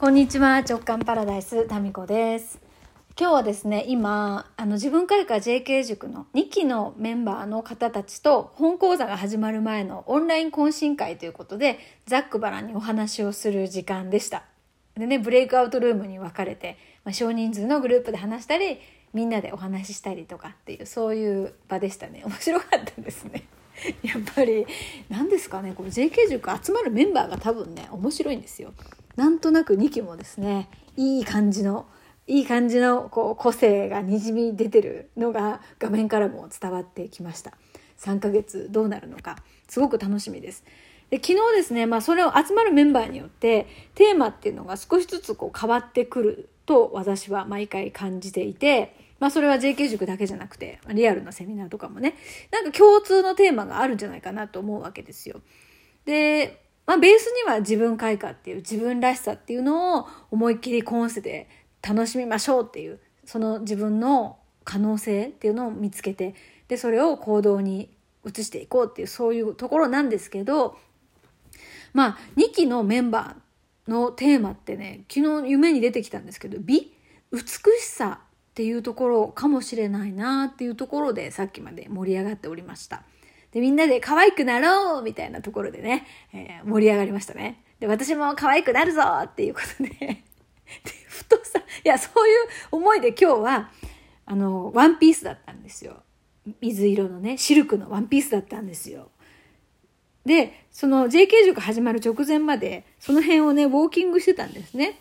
こんにちは直感パラダイスタミコです。今日はですね今あの自分会館 JK 塾の2期のメンバーの方たちと本講座が始まる前のオンライン懇親会ということでざっくばらんにお話をする時間でした。でねブレイクアウトルームに分かれて、まあ、少人数のグループで話したりみんなでお話ししたりとかっていうそういう場でしたね。面白かったですね。やっぱり何ですかねこの JK 塾集まるメンバーが多分ね面白いんですよ。なんとなく2期もですねいい感じのいい感じのこう個性がにじみ出てるのが画面からも伝わってきました。3ヶ月どうなるのかすごく楽しみです。で昨日ですね、まあ、それを集まるメンバーによってテーマっていうのが少しずつこう変わってくると私は毎回感じていて、まあ、それは JK 塾だけじゃなくてリアルなセミナーとかもねなんか共通のテーマがあるんじゃないかなと思うわけですよ。でまあ、ベースには自分開花っていう自分らしさっていうのを思いっきり今世で楽しみましょうっていうその自分の可能性っていうのを見つけてでそれを行動に移していこうっていうそういうところなんですけどまあ2期のメンバーのテーマってね昨日夢に出てきたんですけど美美しさっていうところかもしれないなっていうところでさっきまで盛り上がっておりました。で、みんなで可愛くなろうみたいなところでね、えー、盛り上がりましたね。で、私も可愛くなるぞっていうことで で、ふとさ、いや、そういう思いで今日は、あの、ワンピースだったんですよ。水色のね、シルクのワンピースだったんですよ。で、その JK 塾始まる直前まで、その辺をね、ウォーキングしてたんですね。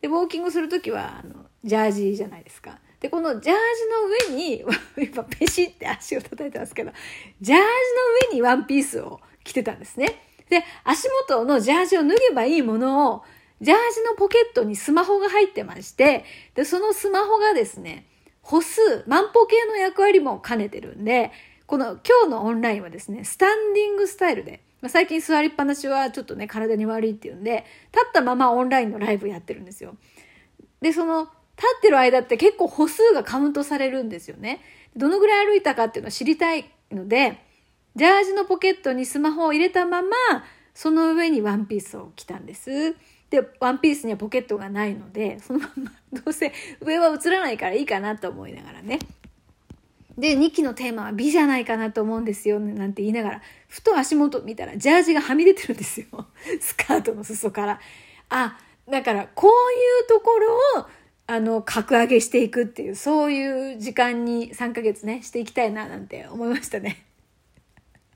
で、ウォーキングするときは、あの、ジャージーじゃないですか。で、このジャージの上に、今ペシって足を叩いてますけど、ジャージの上にワンピースを着てたんですね。で、足元のジャージを脱げばいいものを、ジャージのポケットにスマホが入ってまして、で、そのスマホがですね、歩数、万歩計の役割も兼ねてるんで、この今日のオンラインはですね、スタンディングスタイルで、まあ、最近座りっぱなしはちょっとね、体に悪いっていうんで、立ったままオンラインのライブやってるんですよ。で、その立ってる間って結構歩数がカウントされるんですよね。どのぐらい歩いたかっていうのを知りたいので、ジャージのポケットにスマホを入れたまま、その上にワンピースを着たんです。で、ワンピースにはポケットがないので、そのまま、どうせ上は映らないからいいかなと思いながらね。で、2期のテーマは美じゃないかなと思うんですよ、なんて言いながら、ふと足元見たらジャージがはみ出てるんですよ。スカートの裾から。あ、だからこういうところをあの、格上げしていくっていう、そういう時間に3ヶ月ね、していきたいな、なんて思いましたね。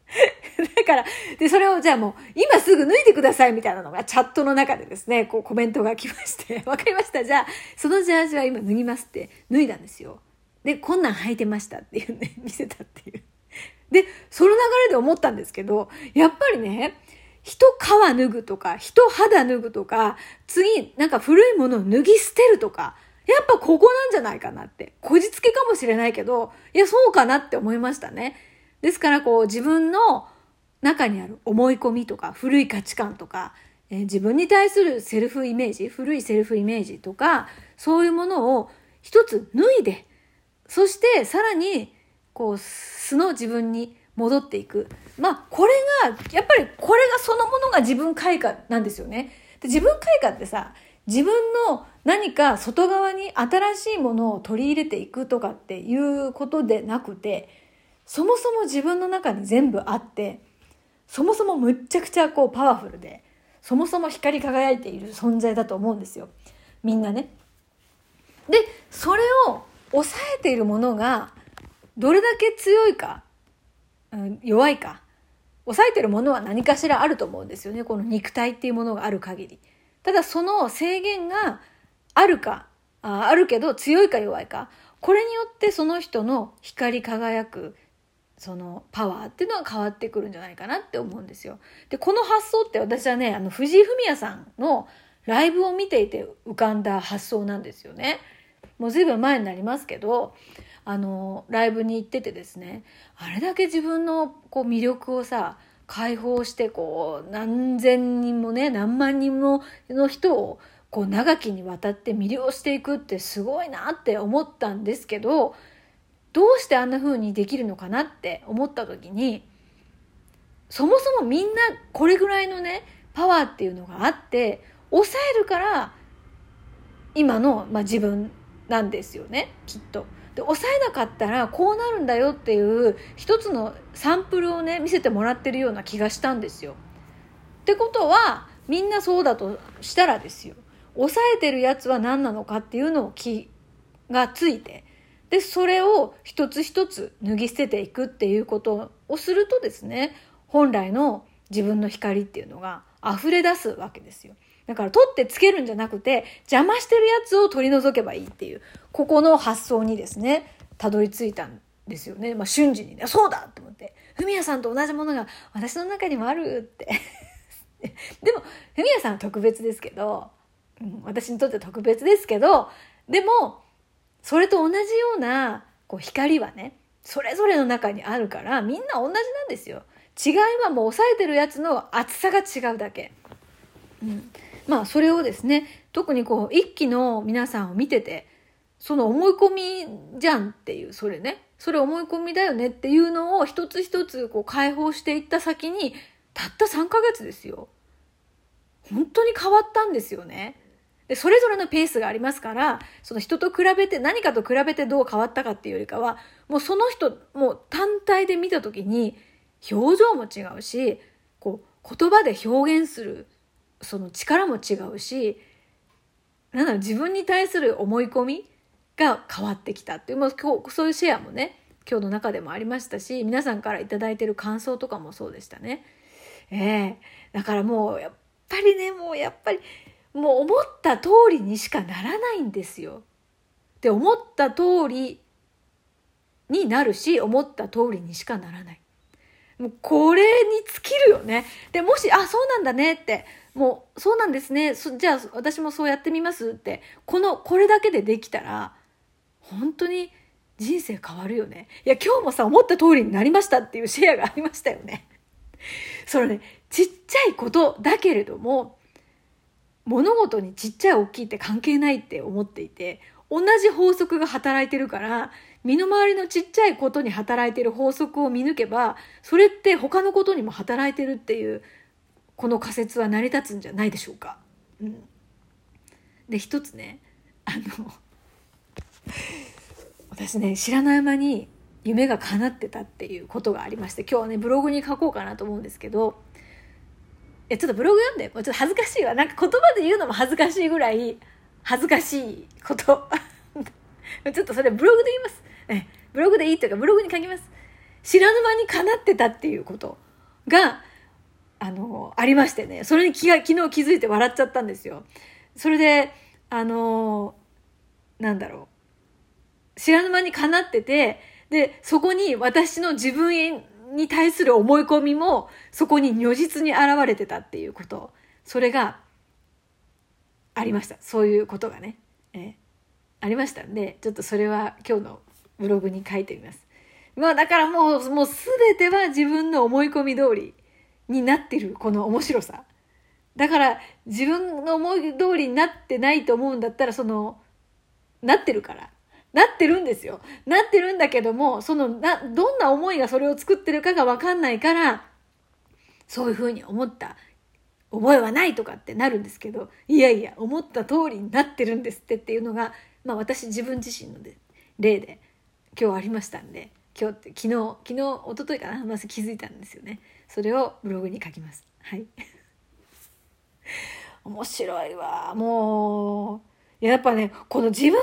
だから、で、それをじゃあもう、今すぐ脱いでくださいみたいなのがチャットの中でですね、こうコメントが来まして、わかりました。じゃあ、そのジャージは今脱ぎますって脱いだんですよ。で、こんなん履いてましたっていうね、見せたっていう。で、その流れで思ったんですけど、やっぱりね、人皮脱ぐとか、人肌脱ぐとか、次、なんか古いものを脱ぎ捨てるとか、やっぱここなんじゃないかなって。こじつけかもしれないけど、いや、そうかなって思いましたね。ですから、こう、自分の中にある思い込みとか、古い価値観とか、えー、自分に対するセルフイメージ、古いセルフイメージとか、そういうものを一つ脱いで、そしてさらに、こう、素の自分に戻っていく。まあ、これが、やっぱりこれがそのものが自分開花なんですよね。で自分開花ってさ、自分の何か外側に新しいものを取り入れていくとかっていうことでなくて、そもそも自分の中に全部あって、そもそもむっちゃくちゃこうパワフルで、そもそも光り輝いている存在だと思うんですよ。みんなね。で、それを抑えているものがどれだけ強いかうん、弱いか抑えてるものは何かしらあると思うんですよねこの肉体っていうものがある限りただその制限があるかああるけど強いか弱いかこれによってその人の光り輝くそのパワーっていうのは変わってくるんじゃないかなって思うんですよ。で、この発想って私はね、あの、藤井フミヤさんのライブを見ていて浮かんだ発想なんですよね。もう随分前になりますけど、あのライブに行っててですねあれだけ自分のこう魅力をさ解放してこう何千人もね何万人もの人をこう長きにわたって魅了していくってすごいなって思ったんですけどどうしてあんな風にできるのかなって思った時にそもそもみんなこれぐらいのねパワーっていうのがあって抑えるから今の、まあ、自分なんですよねきっと。で抑えなかったらこうなるんだよっていう一つのサンプルをね見せてもらってるような気がしたんですよ。ってことはみんなそうだとしたらですよ抑えてるやつは何なのかっていうのを気がついてでそれを一つ一つ脱ぎ捨てていくっていうことをするとですね本来の自分の光っていうのが溢れ出すわけですよ。だから取ってつけるんじゃなくて邪魔してるやつを取り除けばいいっていうここの発想にですねたどり着いたんですよね。まあ、瞬時にねそうだと思ってフミヤさんと同じものが私の中にもあるって でもフミヤさんは特別ですけど、うん、私にとっては特別ですけどでもそれと同じようなこう光はねそれぞれの中にあるからみんな同じなんですよ。違いはもう抑えてるやつの厚さが違うだけ。うん、まあそれをですね特にこう一期の皆さんを見ててその思い込みじゃんっていうそれねそれ思い込みだよねっていうのを一つ一つこう解放していった先にたった3ヶ月ですよ。本当に変わったんですよね。でそれぞれのペースがありますからその人と比べて何かと比べてどう変わったかっていうよりかはもうその人もう単体で見た時に表情も違うしこう言葉で表現するその力も違うしなんだろ自分に対する思い込みが変わってきたっていう、まあ、今日そういうシェアもね今日の中でもありましたし皆さんから頂いてる感想とかもそうでしたね。えー、だからもうやっぱりねもうやっぱりもう思った通りにしかならないんですよ。で思った通りになるし思った通りにしかならない。もうこれに尽きるよね。でもしあそうなんだねってもうそうなんですねじゃあ私もそうやってみますってこのこれだけでできたら本当に人生変わるよね。いや今日もさ思った通りになりましたっていうシェアがありましたよね。それねちっちゃいことだけれども物事にちっちゃい大きいって関係ないって思っていて同じ法則が働いてるから身の回りのちっちゃいことに働いてる法則を見抜けばそれって他のことにも働いてるっていうこの仮説は成り立つんじゃないでしょうか。うん、で一つねあの私ね知らない間に夢が叶ってたっていうことがありまして今日はねブログに書こうかなと思うんですけどえちょっとブログ読んでもうちょっと恥ずかしいわ。なんか言葉で言うのも恥ずかしいぐらい恥ずかしいこと。ちょっとそれブログで言います。えブログでいいというかブログに書きます。知らぬ間に叶ってたっていうこと。があのありましてね。それに気が昨日気づいて笑っちゃったんですよ。それであのなんだろう。知らぬ間に叶っててでそこに私の自分に対する思い込みもそこに如実に現れてたっていうこと。それがありました。そういうことがね、え。ありましたんでちょっとそれは今日のブログに書いてみます。まあだからもうもう全ては自分の思い込み通りになってるこの面白さ。だから自分の思い通りになってないと思うんだったらそのなってるから。なってるんですよ。なってるんだけども、そのな、どんな思いがそれを作ってるかがわかんないから、そういうふうに思った。覚えはないとかってなるんですけど、いやいや、思った通りになってるんですってっていうのが、まあ私自分自身ので例で。今日ありましたんで、今日って昨日、昨日、一昨日かな、まず気づいたんですよね。それをブログに書きます。はい。面白いわ。もう、やっぱね、この自分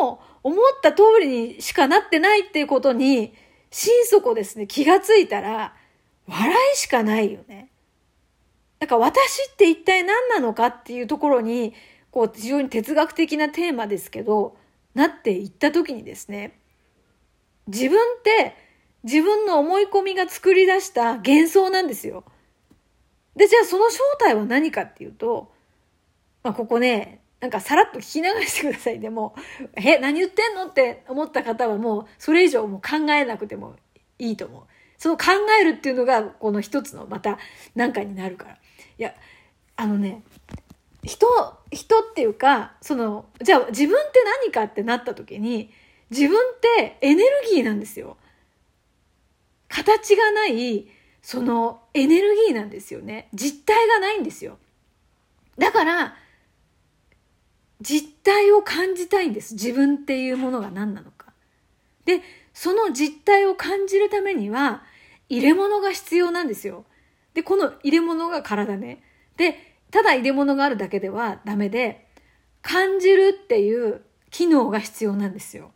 の思った通りにしかなってないっていうことに、心底ですね、気がついたら、笑いしかないよね。だから私って一体何なのかっていうところに、こう非常に哲学的なテーマですけど、なっていった時にですね、自分って自分の思い込みが作り出した幻想なんですよ。で、じゃあその正体は何かっていうと、まあ、ここね、なんかさらっと聞き流してください。でも、え、何言ってんのって思った方はもう、それ以上もう考えなくてもいいと思う。その考えるっていうのが、この一つのまた何かになるから。いや、あのね、人、人っていうか、その、じゃあ自分って何かってなった時に、自分ってエネルギーなんですよ。形がない、そのエネルギーなんですよね。実体がないんですよ。だから、実態を感じたいんです。自分っていうものが何なのか。で、その実態を感じるためには、入れ物が必要なんですよ。で、この入れ物が体ね。で、ただ入れ物があるだけではダメで、感じるっていう機能が必要なんですよ。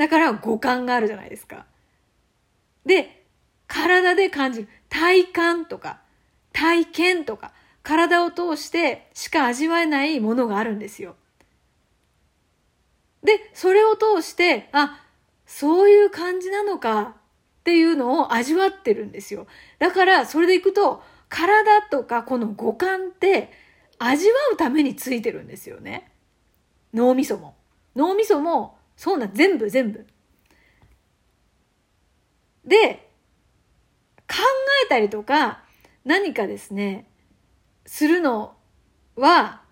だから五感があるじゃないですか。で、体で感じる。体感とか、体験とか、体を通してしか味わえないものがあるんですよ。で、それを通して、あ、そういう感じなのかっていうのを味わってるんですよ。だから、それでいくと、体とかこの五感って味わうためについてるんですよね。脳みそも。脳みそも、そうな、全部全部。で、考えたりとか、何かですね、するのは、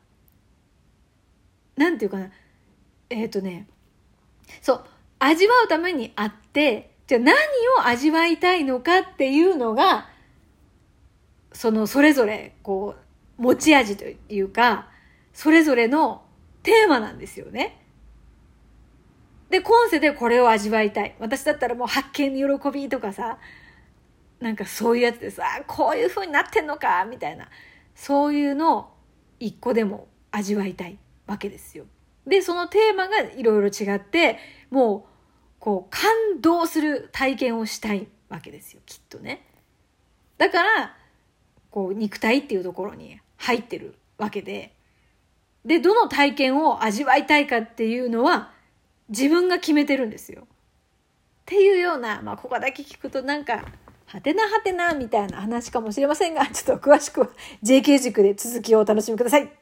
なんていうかな、えっ、ー、とね、そう、味わうためにあって、じゃあ何を味わいたいのかっていうのが、そのそれぞれ、こう、持ち味というか、それぞれのテーマなんですよね。で、今世でこれを味わいたい。私だったらもう発見の喜びとかさ、なんかそういうやつでさ、こういう風になってんのか、みたいな。そういうのを一個でも味わいたいわけですよ。で、そのテーマがいろいろ違って、もう、こう、感動する体験をしたいわけですよ、きっとね。だから、こう、肉体っていうところに入ってるわけで、で、どの体験を味わいたいかっていうのは、自分が決めてるんですよ。っていうような、まあ、ここだけ聞くとなんか、はてなはてなみたいな話かもしれませんが、ちょっと詳しくは JK 塾で続きをお楽しみください。